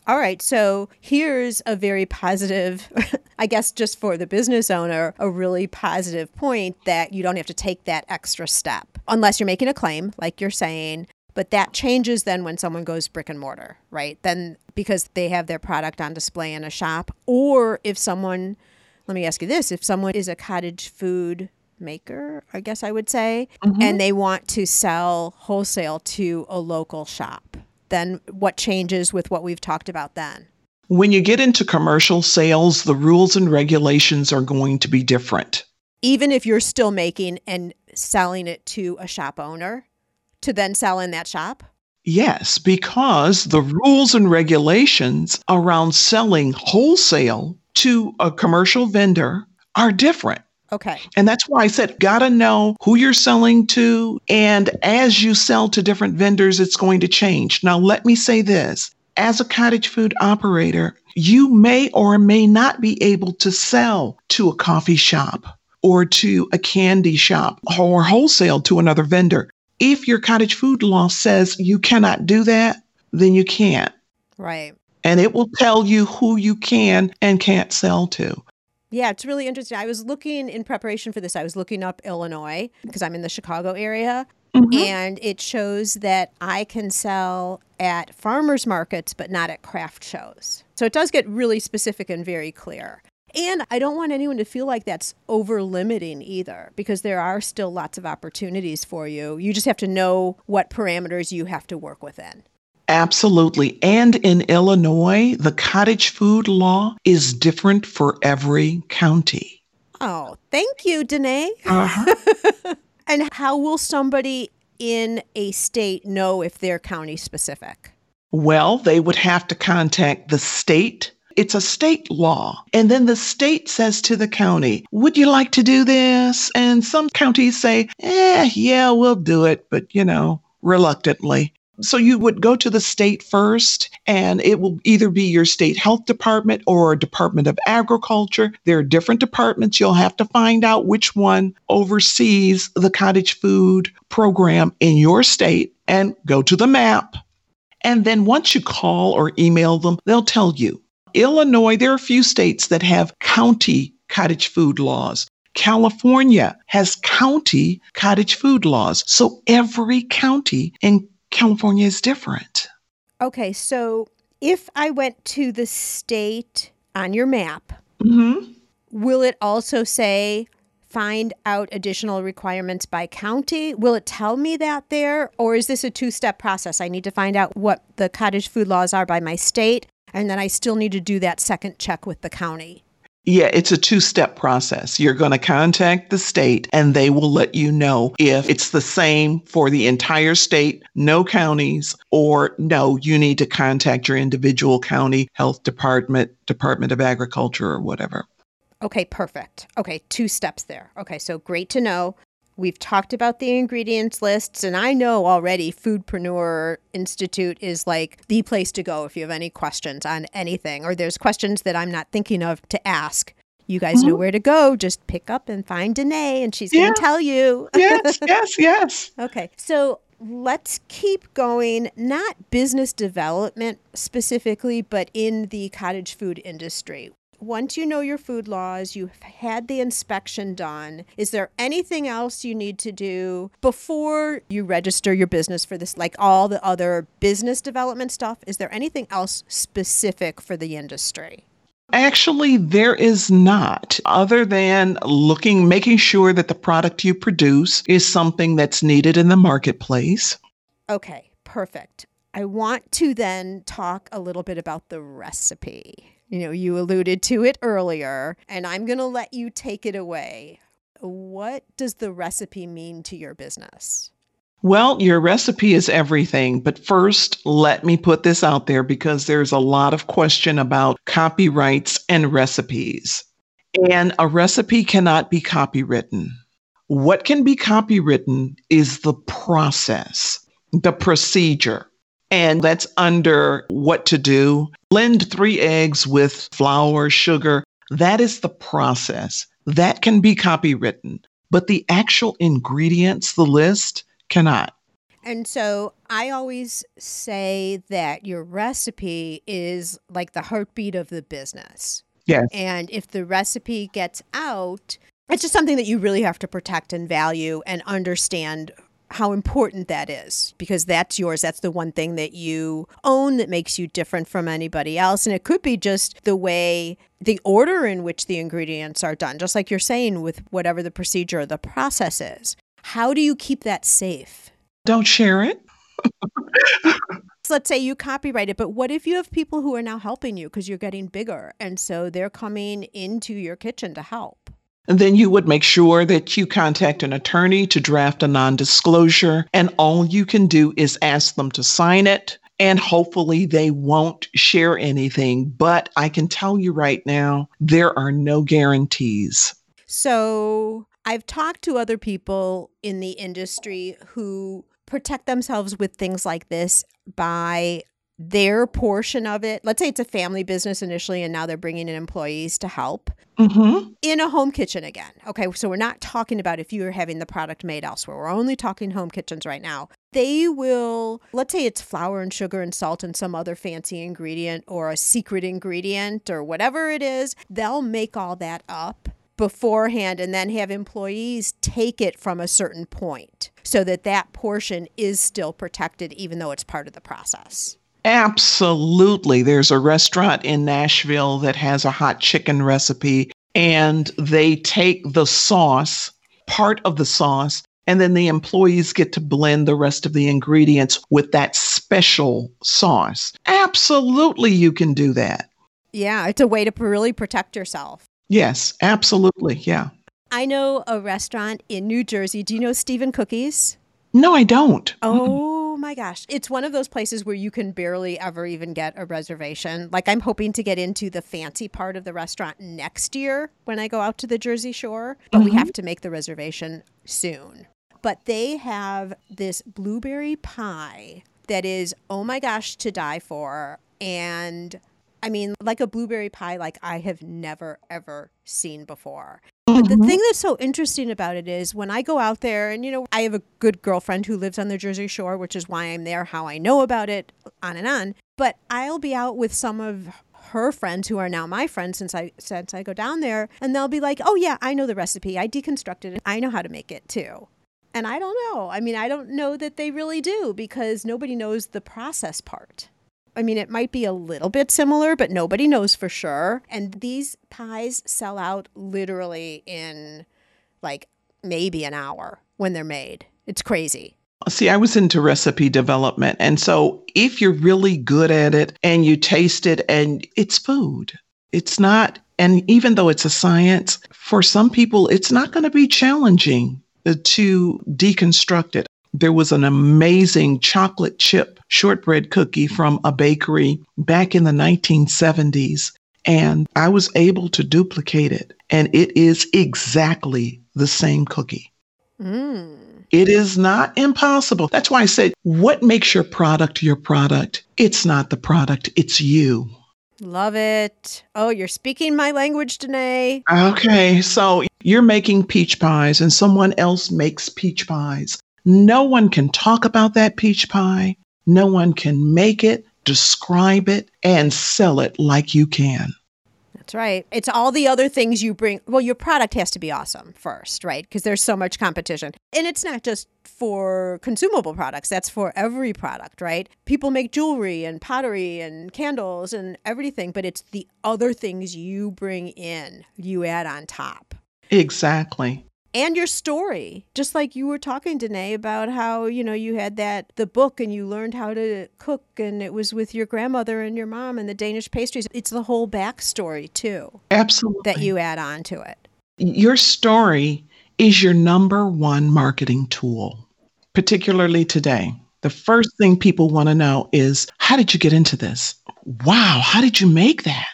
[SPEAKER 1] All right, so here's a very positive, (laughs) I guess, just for the business owner, a really positive point that you don't have to take that extra step unless you're making a claim, like you're saying. But that changes then when someone goes brick and mortar, right? Then because they have their product on display in a shop, or if someone, let me ask you this if someone is a cottage food maker, I guess I would say, mm-hmm. and they want to sell wholesale to a local shop then what changes with what we've talked about then?
[SPEAKER 2] When you get into commercial sales, the rules and regulations are going to be different.
[SPEAKER 1] Even if you're still making and selling it to a shop owner to then sell in that shop?
[SPEAKER 2] Yes, because the rules and regulations around selling wholesale to a commercial vendor are different.
[SPEAKER 1] Okay.
[SPEAKER 2] And that's why I said, gotta know who you're selling to. And as you sell to different vendors, it's going to change. Now, let me say this as a cottage food operator, you may or may not be able to sell to a coffee shop or to a candy shop or wholesale to another vendor. If your cottage food law says you cannot do that, then you can't.
[SPEAKER 1] Right.
[SPEAKER 2] And it will tell you who you can and can't sell to.
[SPEAKER 1] Yeah, it's really interesting. I was looking in preparation for this, I was looking up Illinois because I'm in the Chicago area. Mm-hmm. And it shows that I can sell at farmers markets, but not at craft shows. So it does get really specific and very clear. And I don't want anyone to feel like that's over limiting either, because there are still lots of opportunities for you. You just have to know what parameters you have to work within.
[SPEAKER 2] Absolutely. And in Illinois, the cottage food law is different for every county.
[SPEAKER 1] Oh, thank you, Danae. Uh-huh. (laughs) and how will somebody in a state know if they're county specific?
[SPEAKER 2] Well, they would have to contact the state it's a state law. And then the state says to the county, Would you like to do this? And some counties say, Eh, yeah, we'll do it, but you know, reluctantly. So you would go to the state first, and it will either be your state health department or Department of Agriculture. There are different departments. You'll have to find out which one oversees the cottage food program in your state and go to the map. And then once you call or email them, they'll tell you Illinois, there are a few states that have county cottage food laws. California has county cottage food laws. So every county in California is different.
[SPEAKER 1] Okay, so if I went to the state on your map,
[SPEAKER 2] mm-hmm.
[SPEAKER 1] will it also say find out additional requirements by county? Will it tell me that there? Or is this a two step process? I need to find out what the cottage food laws are by my state, and then I still need to do that second check with the county.
[SPEAKER 2] Yeah, it's a two step process. You're going to contact the state and they will let you know if it's the same for the entire state, no counties, or no, you need to contact your individual county health department, Department of Agriculture, or whatever.
[SPEAKER 1] Okay, perfect. Okay, two steps there. Okay, so great to know. We've talked about the ingredients lists, and I know already Foodpreneur Institute is like the place to go if you have any questions on anything, or there's questions that I'm not thinking of to ask. You guys mm-hmm. know where to go. Just pick up and find Danae, and she's yeah. going to tell you.
[SPEAKER 2] yes, (laughs) yes, yes.
[SPEAKER 1] Okay, so let's keep going, not business development specifically, but in the cottage food industry once you know your food laws, you've had the inspection done, is there anything else you need to do before you register your business for this, like all the other business development stuff? Is there anything else specific for the industry?
[SPEAKER 2] Actually, there is not, other than looking, making sure that the product you produce is something that's needed in the marketplace.
[SPEAKER 1] Okay, perfect. I want to then talk a little bit about the recipe. You know, you alluded to it earlier, and I'm going to let you take it away. What does the recipe mean to your business?
[SPEAKER 2] Well, your recipe is everything. But first, let me put this out there because there's a lot of question about copyrights and recipes. And a recipe cannot be copywritten. What can be copywritten is the process, the procedure and that's under what to do. Blend three eggs with flour, sugar. That is the process. That can be copywritten, but the actual ingredients, the list, cannot.
[SPEAKER 1] And so I always say that your recipe is like the heartbeat of the business.
[SPEAKER 2] Yes.
[SPEAKER 1] And if the recipe gets out, it's just something that you really have to protect and value and understand how important that is because that's yours. That's the one thing that you own that makes you different from anybody else. And it could be just the way, the order in which the ingredients are done, just like you're saying with whatever the procedure or the process is. How do you keep that safe?
[SPEAKER 2] Don't share it.
[SPEAKER 1] So let's say you copyright it, but what if you have people who are now helping you because you're getting bigger and so they're coming into your kitchen to help?
[SPEAKER 2] And then you would make sure that you contact an attorney to draft a non disclosure, and all you can do is ask them to sign it. And hopefully, they won't share anything. But I can tell you right now, there are no guarantees.
[SPEAKER 1] So, I've talked to other people in the industry who protect themselves with things like this by their portion of it. Let's say it's a family business initially, and now they're bringing in employees to help
[SPEAKER 2] Mm-hmm.
[SPEAKER 1] in a home kitchen again. Okay, so we're not talking about if you're having the product made elsewhere. We're only talking home kitchens right now. They will, let's say it's flour and sugar and salt and some other fancy ingredient or a secret ingredient or whatever it is, they'll make all that up beforehand and then have employees take it from a certain point so that that portion is still protected even though it's part of the process.
[SPEAKER 2] Absolutely. There's a restaurant in Nashville that has a hot chicken recipe, and they take the sauce, part of the sauce, and then the employees get to blend the rest of the ingredients with that special sauce. Absolutely, you can do that.
[SPEAKER 1] Yeah, it's a way to really protect yourself.
[SPEAKER 2] Yes, absolutely. Yeah.
[SPEAKER 1] I know a restaurant in New Jersey. Do you know Stephen Cookies?
[SPEAKER 2] No, I don't.
[SPEAKER 1] Oh my gosh. It's one of those places where you can barely ever even get a reservation. Like, I'm hoping to get into the fancy part of the restaurant next year when I go out to the Jersey Shore, but we have mm-hmm. to make the reservation soon. But they have this blueberry pie that is, oh my gosh, to die for. And I mean, like a blueberry pie, like I have never, ever seen before. But the mm-hmm. thing that's so interesting about it is when I go out there, and you know, I have a good girlfriend who lives on the Jersey Shore, which is why I'm there, how I know about it, on and on. But I'll be out with some of her friends who are now my friends since I since I go down there, and they'll be like, "Oh yeah, I know the recipe. I deconstructed it. I know how to make it too." And I don't know. I mean, I don't know that they really do because nobody knows the process part. I mean, it might be a little bit similar, but nobody knows for sure. And these pies sell out literally in like maybe an hour when they're made. It's crazy.
[SPEAKER 2] See, I was into recipe development. And so if you're really good at it and you taste it and it's food, it's not, and even though it's a science, for some people, it's not going to be challenging to deconstruct it. There was an amazing chocolate chip shortbread cookie from a bakery back in the 1970s, and I was able to duplicate it. And it is exactly the same cookie.
[SPEAKER 1] Mm.
[SPEAKER 2] It is not impossible. That's why I said, what makes your product your product? It's not the product, it's you.
[SPEAKER 1] Love it. Oh, you're speaking my language, Danae.
[SPEAKER 2] Okay, so you're making peach pies and someone else makes peach pies. No one can talk about that peach pie. No one can make it, describe it, and sell it like you can.
[SPEAKER 1] That's right. It's all the other things you bring. Well, your product has to be awesome first, right? Because there's so much competition. And it's not just for consumable products, that's for every product, right? People make jewelry and pottery and candles and everything, but it's the other things you bring in, you add on top.
[SPEAKER 2] Exactly.
[SPEAKER 1] And your story just like you were talking Danae about how you know you had that the book and you learned how to cook and it was with your grandmother and your mom and the danish pastries it's the whole backstory too
[SPEAKER 2] Absolutely.
[SPEAKER 1] that you add on to it
[SPEAKER 2] Your story is your number one marketing tool, particularly today. The first thing people want to know is how did you get into this? Wow, how did you make that?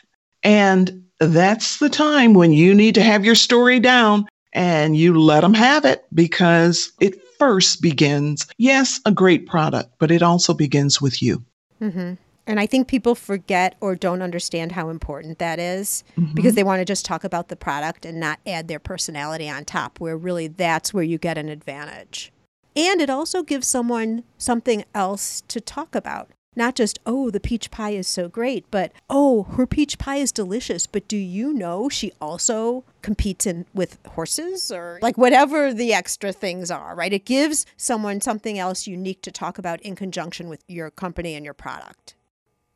[SPEAKER 2] And that's the time when you need to have your story down and you let them have it because it first begins, yes, a great product, but it also begins with you.
[SPEAKER 1] Mm-hmm. and i think people forget or don't understand how important that is because they want to just talk about the product and not add their personality on top where really that's where you get an advantage and it also gives someone something else to talk about not just oh the peach pie is so great but oh her peach pie is delicious but do you know she also competes in with horses or like whatever the extra things are right it gives someone something else unique to talk about in conjunction with your company and your product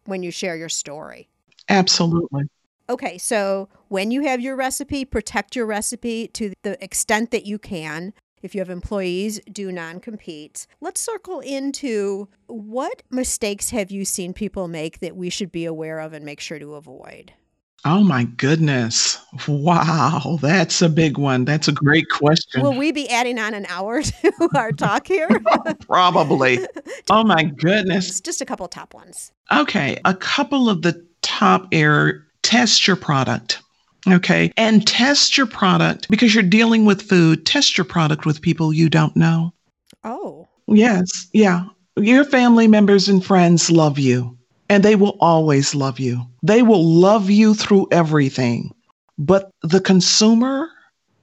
[SPEAKER 1] when you share your story
[SPEAKER 2] Absolutely.
[SPEAKER 1] Okay, so when you have your recipe, protect your recipe to the extent that you can. If you have employees, do non compete. Let's circle into what mistakes have you seen people make that we should be aware of and make sure to avoid?
[SPEAKER 2] Oh my goodness. Wow, that's a big one. That's a great question.
[SPEAKER 1] Will we be adding on an hour (laughs) to our talk here? (laughs)
[SPEAKER 2] Oh, probably. (laughs) Oh my goodness.
[SPEAKER 1] Just a couple top ones.
[SPEAKER 2] Okay, a couple of the top air test your product. Okay, and test your product because you're dealing with food. Test your product with people you don't know.
[SPEAKER 1] Oh.
[SPEAKER 2] Yes, yeah. Your family members and friends love you and they will always love you. They will love you through everything. But the consumer,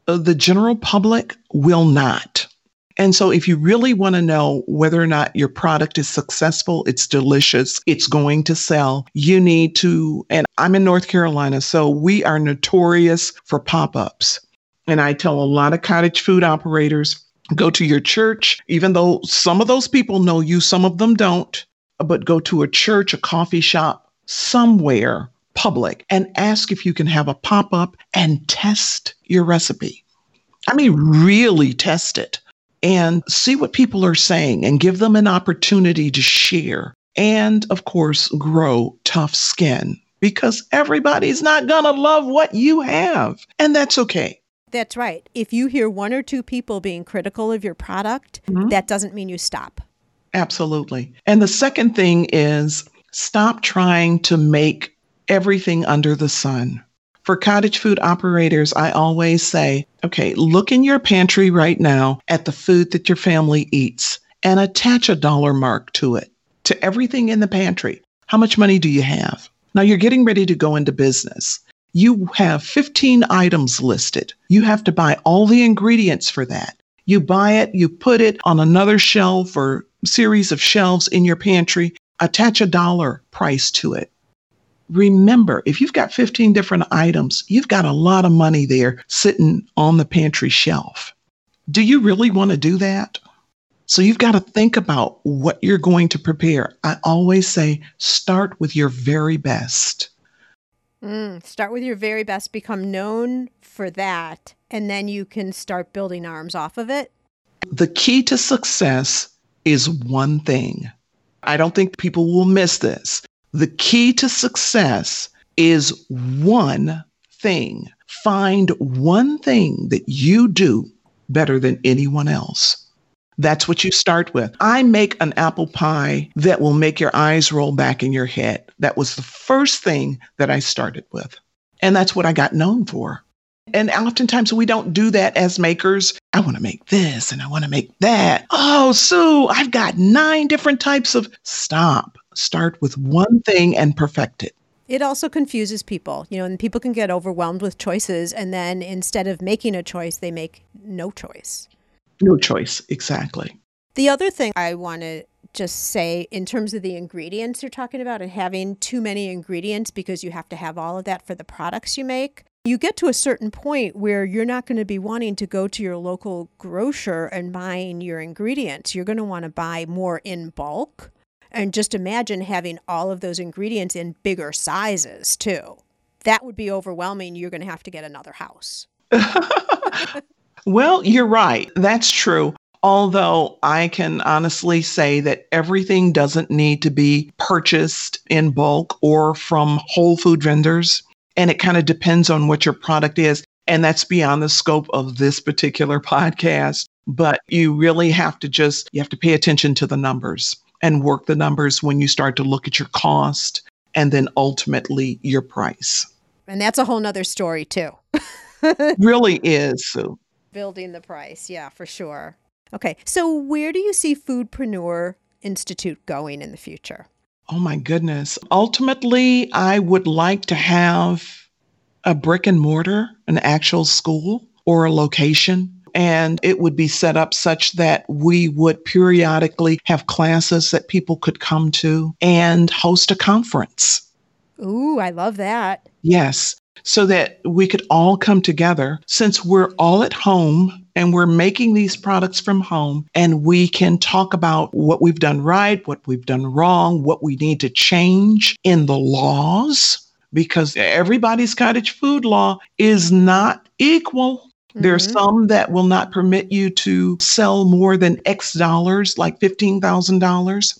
[SPEAKER 2] uh, the general public, will not. And so, if you really want to know whether or not your product is successful, it's delicious, it's going to sell, you need to. And I'm in North Carolina, so we are notorious for pop ups. And I tell a lot of cottage food operators go to your church, even though some of those people know you, some of them don't but go to a church, a coffee shop, somewhere public and ask if you can have a pop up and test your recipe. I mean, really test it and see what people are saying and give them an opportunity to share. And of course, grow tough skin because everybody's not going to love what you have. And that's okay.
[SPEAKER 1] That's right. If you hear one or two people being critical of your product, mm-hmm. that doesn't mean you stop.
[SPEAKER 2] Absolutely. And the second thing is stop trying to make everything under the sun. For cottage food operators, I always say, okay, look in your pantry right now at the food that your family eats and attach a dollar mark to it, to everything in the pantry. How much money do you have? Now you're getting ready to go into business. You have 15 items listed. You have to buy all the ingredients for that. You buy it, you put it on another shelf or series of shelves in your pantry, attach a dollar price to it. Remember, if you've got 15 different items, you've got a lot of money there sitting on the pantry shelf. Do you really want to do that? So you've got to think about what you're going to prepare. I always say start with your very best.
[SPEAKER 1] Mm, start with your very best, become known for that, and then you can start building arms off of it.
[SPEAKER 2] The key to success is one thing. I don't think people will miss this. The key to success is one thing. Find one thing that you do better than anyone else. That's what you start with. I make an apple pie that will make your eyes roll back in your head. That was the first thing that I started with. And that's what I got known for. And oftentimes we don't do that as makers. I want to make this and I want to make that. Oh, Sue, I've got nine different types of. Stop. Start with one thing and perfect it.
[SPEAKER 1] It also confuses people, you know, and people can get overwhelmed with choices. And then instead of making a choice, they make no choice.
[SPEAKER 2] No choice, exactly.
[SPEAKER 1] The other thing I want to just say in terms of the ingredients you're talking about and having too many ingredients because you have to have all of that for the products you make you get to a certain point where you're not going to be wanting to go to your local grocer and buying your ingredients. You're going to want to buy more in bulk. And just imagine having all of those ingredients in bigger sizes, too. That would be overwhelming. You're going to have to get another house. (laughs)
[SPEAKER 2] well, you're right. That's true. Although I can honestly say that everything doesn't need to be purchased in bulk or from whole food vendors. And it kind of depends on what your product is. And that's beyond the scope of this particular (laughs) podcast. But you really have to just, you have to pay attention to the numbers and work the numbers when you start to look at your cost and then ultimately your price.
[SPEAKER 1] And that's a whole nother story too. (laughs)
[SPEAKER 2] really is, Sue.
[SPEAKER 1] Building the price. Yeah, for sure. Okay. So where do you see Foodpreneur Institute going in the future?
[SPEAKER 2] Oh my goodness. Ultimately, I would like to have a brick and mortar, an actual school or a location. And it would be set up such that we would periodically have classes that people could come to and host a conference.
[SPEAKER 1] Ooh, I love that.
[SPEAKER 2] Yes so that we could all come together since we're all at home and we're making these products from home and we can talk about what we've done right, what we've done wrong, what we need to change in the laws because everybody's cottage food law is not equal. There are
[SPEAKER 1] Mhm.
[SPEAKER 2] some that will not permit you to sell more than X dollars, like $15,000.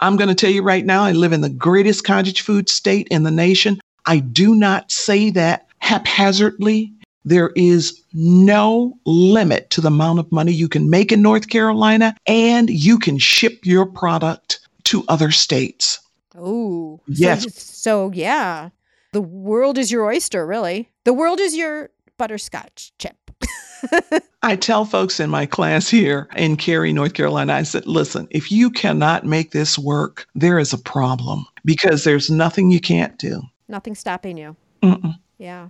[SPEAKER 2] I'm going to tell you right now, I live in the greatest cottage food state in the nation. I do not say that haphazardly. There is no limit to the amount of money you can make in North Carolina, and you can ship your product to other states.
[SPEAKER 1] Oh,
[SPEAKER 2] Yes.
[SPEAKER 1] So, so yeah, the world is your oyster, really. The world is your butterscotch chip. (laughs)
[SPEAKER 2] I tell folks in my class here in Cary, North Carolina, I said, listen, if you cannot make this work, there is a problem because there's nothing you can't do.
[SPEAKER 1] Nothing stopping you.
[SPEAKER 2] Mm-mm.
[SPEAKER 1] Yeah.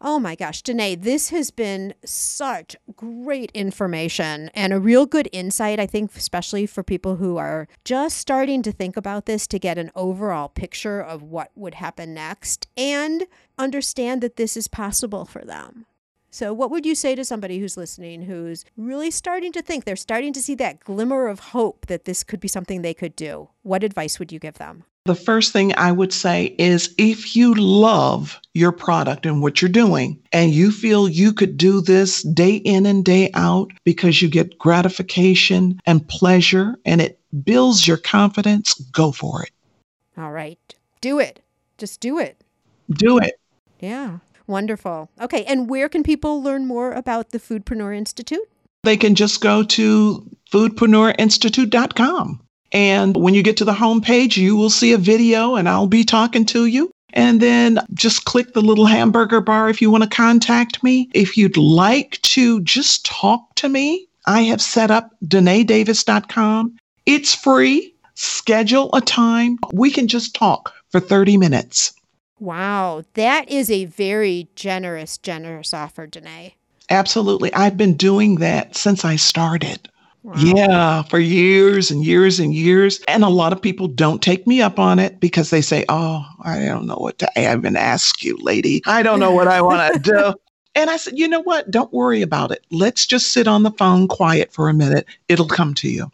[SPEAKER 1] Oh my gosh, Danae, this has been such great information and a real good insight, I think, especially for people who are just starting to think about this to get an overall picture of what would happen next and understand that this is possible for them. So, what would you say to somebody who's listening who's really starting to think, they're starting to see that glimmer of hope that this could be something they could do? What advice would you give them?
[SPEAKER 2] The first thing I would say is if you love your product and what you're doing, and you feel you could do this day in and day out because you get gratification and pleasure and it builds your confidence, go for it.
[SPEAKER 1] All right, do it. Just do it.
[SPEAKER 2] Do it.
[SPEAKER 1] Yeah. Wonderful. Okay. And where can people learn more about the Foodpreneur Institute?
[SPEAKER 2] They can just go to foodpreneurinstitute.com. And when you get to the homepage, you will see a video and I'll be talking to you. And then just click the little hamburger bar if you want to contact me. If you'd like to just talk to me, I have set up DanaeDavis.com. It's free. Schedule a time. We can just talk for 30 minutes.
[SPEAKER 1] Wow. That is a very generous, generous offer, Danae.
[SPEAKER 2] Absolutely. I've been doing that since I started.
[SPEAKER 1] Wow.
[SPEAKER 2] Yeah, for years and years and years. And a lot of people don't take me up on it because they say, Oh, I don't know what to even ask you, lady. I don't know what I (laughs) want to do. And I said, You know what? Don't worry about it. Let's just sit on the phone quiet for a minute. It'll come to you.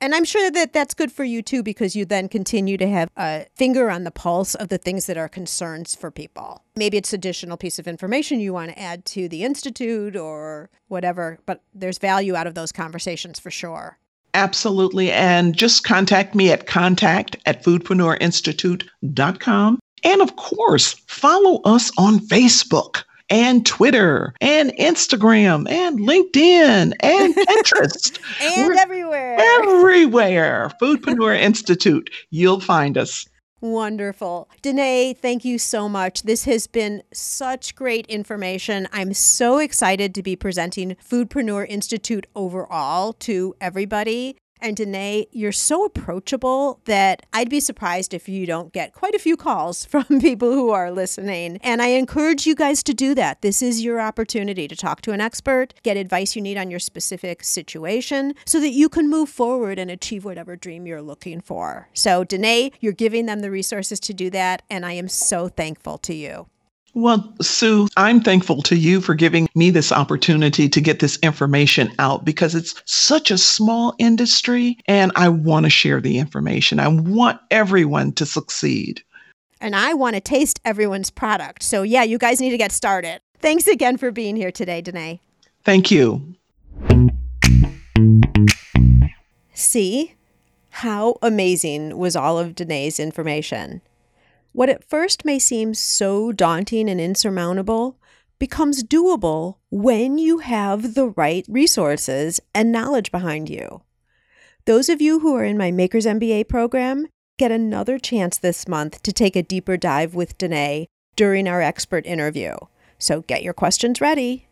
[SPEAKER 1] And I'm sure that that's good for you too, because you then continue to have a finger on the pulse of the things that are concerns for people. Maybe it's additional piece of information you want to add to the Institute or whatever, but there's value out of those conversations for sure.
[SPEAKER 2] Absolutely. And just contact me at contact at foodpreneurinstitute.com. And of course, follow us on Facebook and Twitter and Instagram and LinkedIn and (laughs) Pinterest.
[SPEAKER 1] And
[SPEAKER 2] We're
[SPEAKER 1] everywhere.
[SPEAKER 2] Everywhere. Foodpreneur Institute. You'll find us.
[SPEAKER 1] Wonderful. Danae, thank you so much. This has been such great information. I'm so excited to be presenting Foodpreneur Institute overall to everybody. And Danae, you're so approachable that I'd be surprised if you don't get quite a few calls (laughs) from people who are listening. And I encourage you guys to do that. This is your opportunity to talk to an expert, get advice you need on your specific situation so that you can move forward and achieve whatever dream you're looking for. So, Danae, you're giving them the resources to do that. And I am so thankful to you.
[SPEAKER 2] Well, Sue, I'm thankful to you for giving me this opportunity to get this information out because it's such a small industry and I want to share the information. I want everyone to succeed.
[SPEAKER 1] And I want to taste everyone's product. So, yeah, you guys need to get started. Thanks again for being here today, Danae.
[SPEAKER 2] Thank you.
[SPEAKER 1] See? How amazing was all of Danae's information? What at first may seem so daunting and insurmountable becomes doable when you have the right resources and knowledge behind you. Those of you who are in my Makers MBA program get another chance this month to take a deeper dive with Danae during our expert interview. So get your questions ready.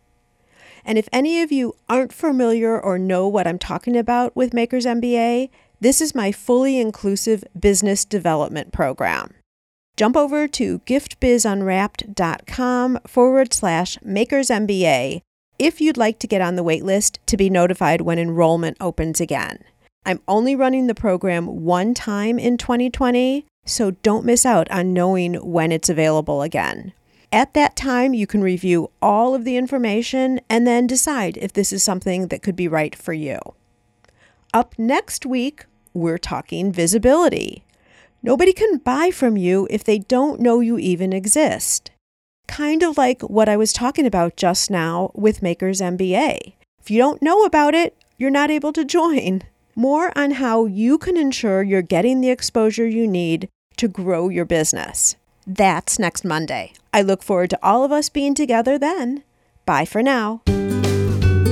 [SPEAKER 1] And if any of you aren't familiar or know what I'm talking about with Makers MBA, this is my fully inclusive business development program. Jump over to giftbizunwrapped.com forward slash Makers MBA if you'd like to get on the waitlist to be notified when enrollment opens again. I'm only running the program one time in 2020, so don't miss out on knowing when it's available again. At that time, you can review all of the information and then decide if this is something that could be right for you. Up next week, we're talking visibility. Nobody can buy from you if they don't know you even exist. kind of like what I was talking about just now with Makers MBA. If you don't know about it, you're not able to join. More on how you can ensure you're getting the exposure you need to grow your business. That's next Monday. I look forward to all of us being together then. Bye for now.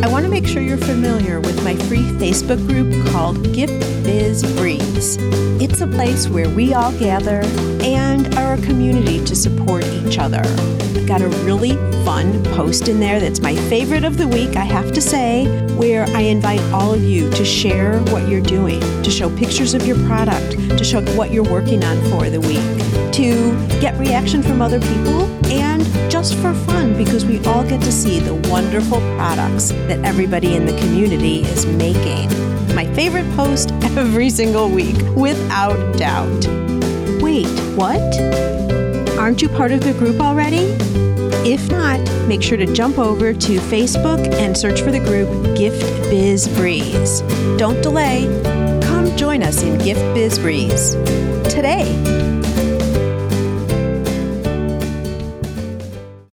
[SPEAKER 1] I want to make sure you're familiar with my free Facebook group called Gift Biz Breeze. It's a place where we all gather and are a community to support each other. I've got a really fun post in there that's my favorite of the week, I have to say, where I invite all of you to share what you're doing, to show pictures of your product, to show what you're working on for the week, to get reaction from other people, and just for fun because we all get to see the wonderful products that everybody in the community is making. My favorite post (laughs) every single week, without doubt. Wait, what? Aren't you part of the group already? If not, make sure to jump over to Facebook and search for the group Gift Biz Breeze. Don't delay. Come join us in Gift Biz Breeze. Today,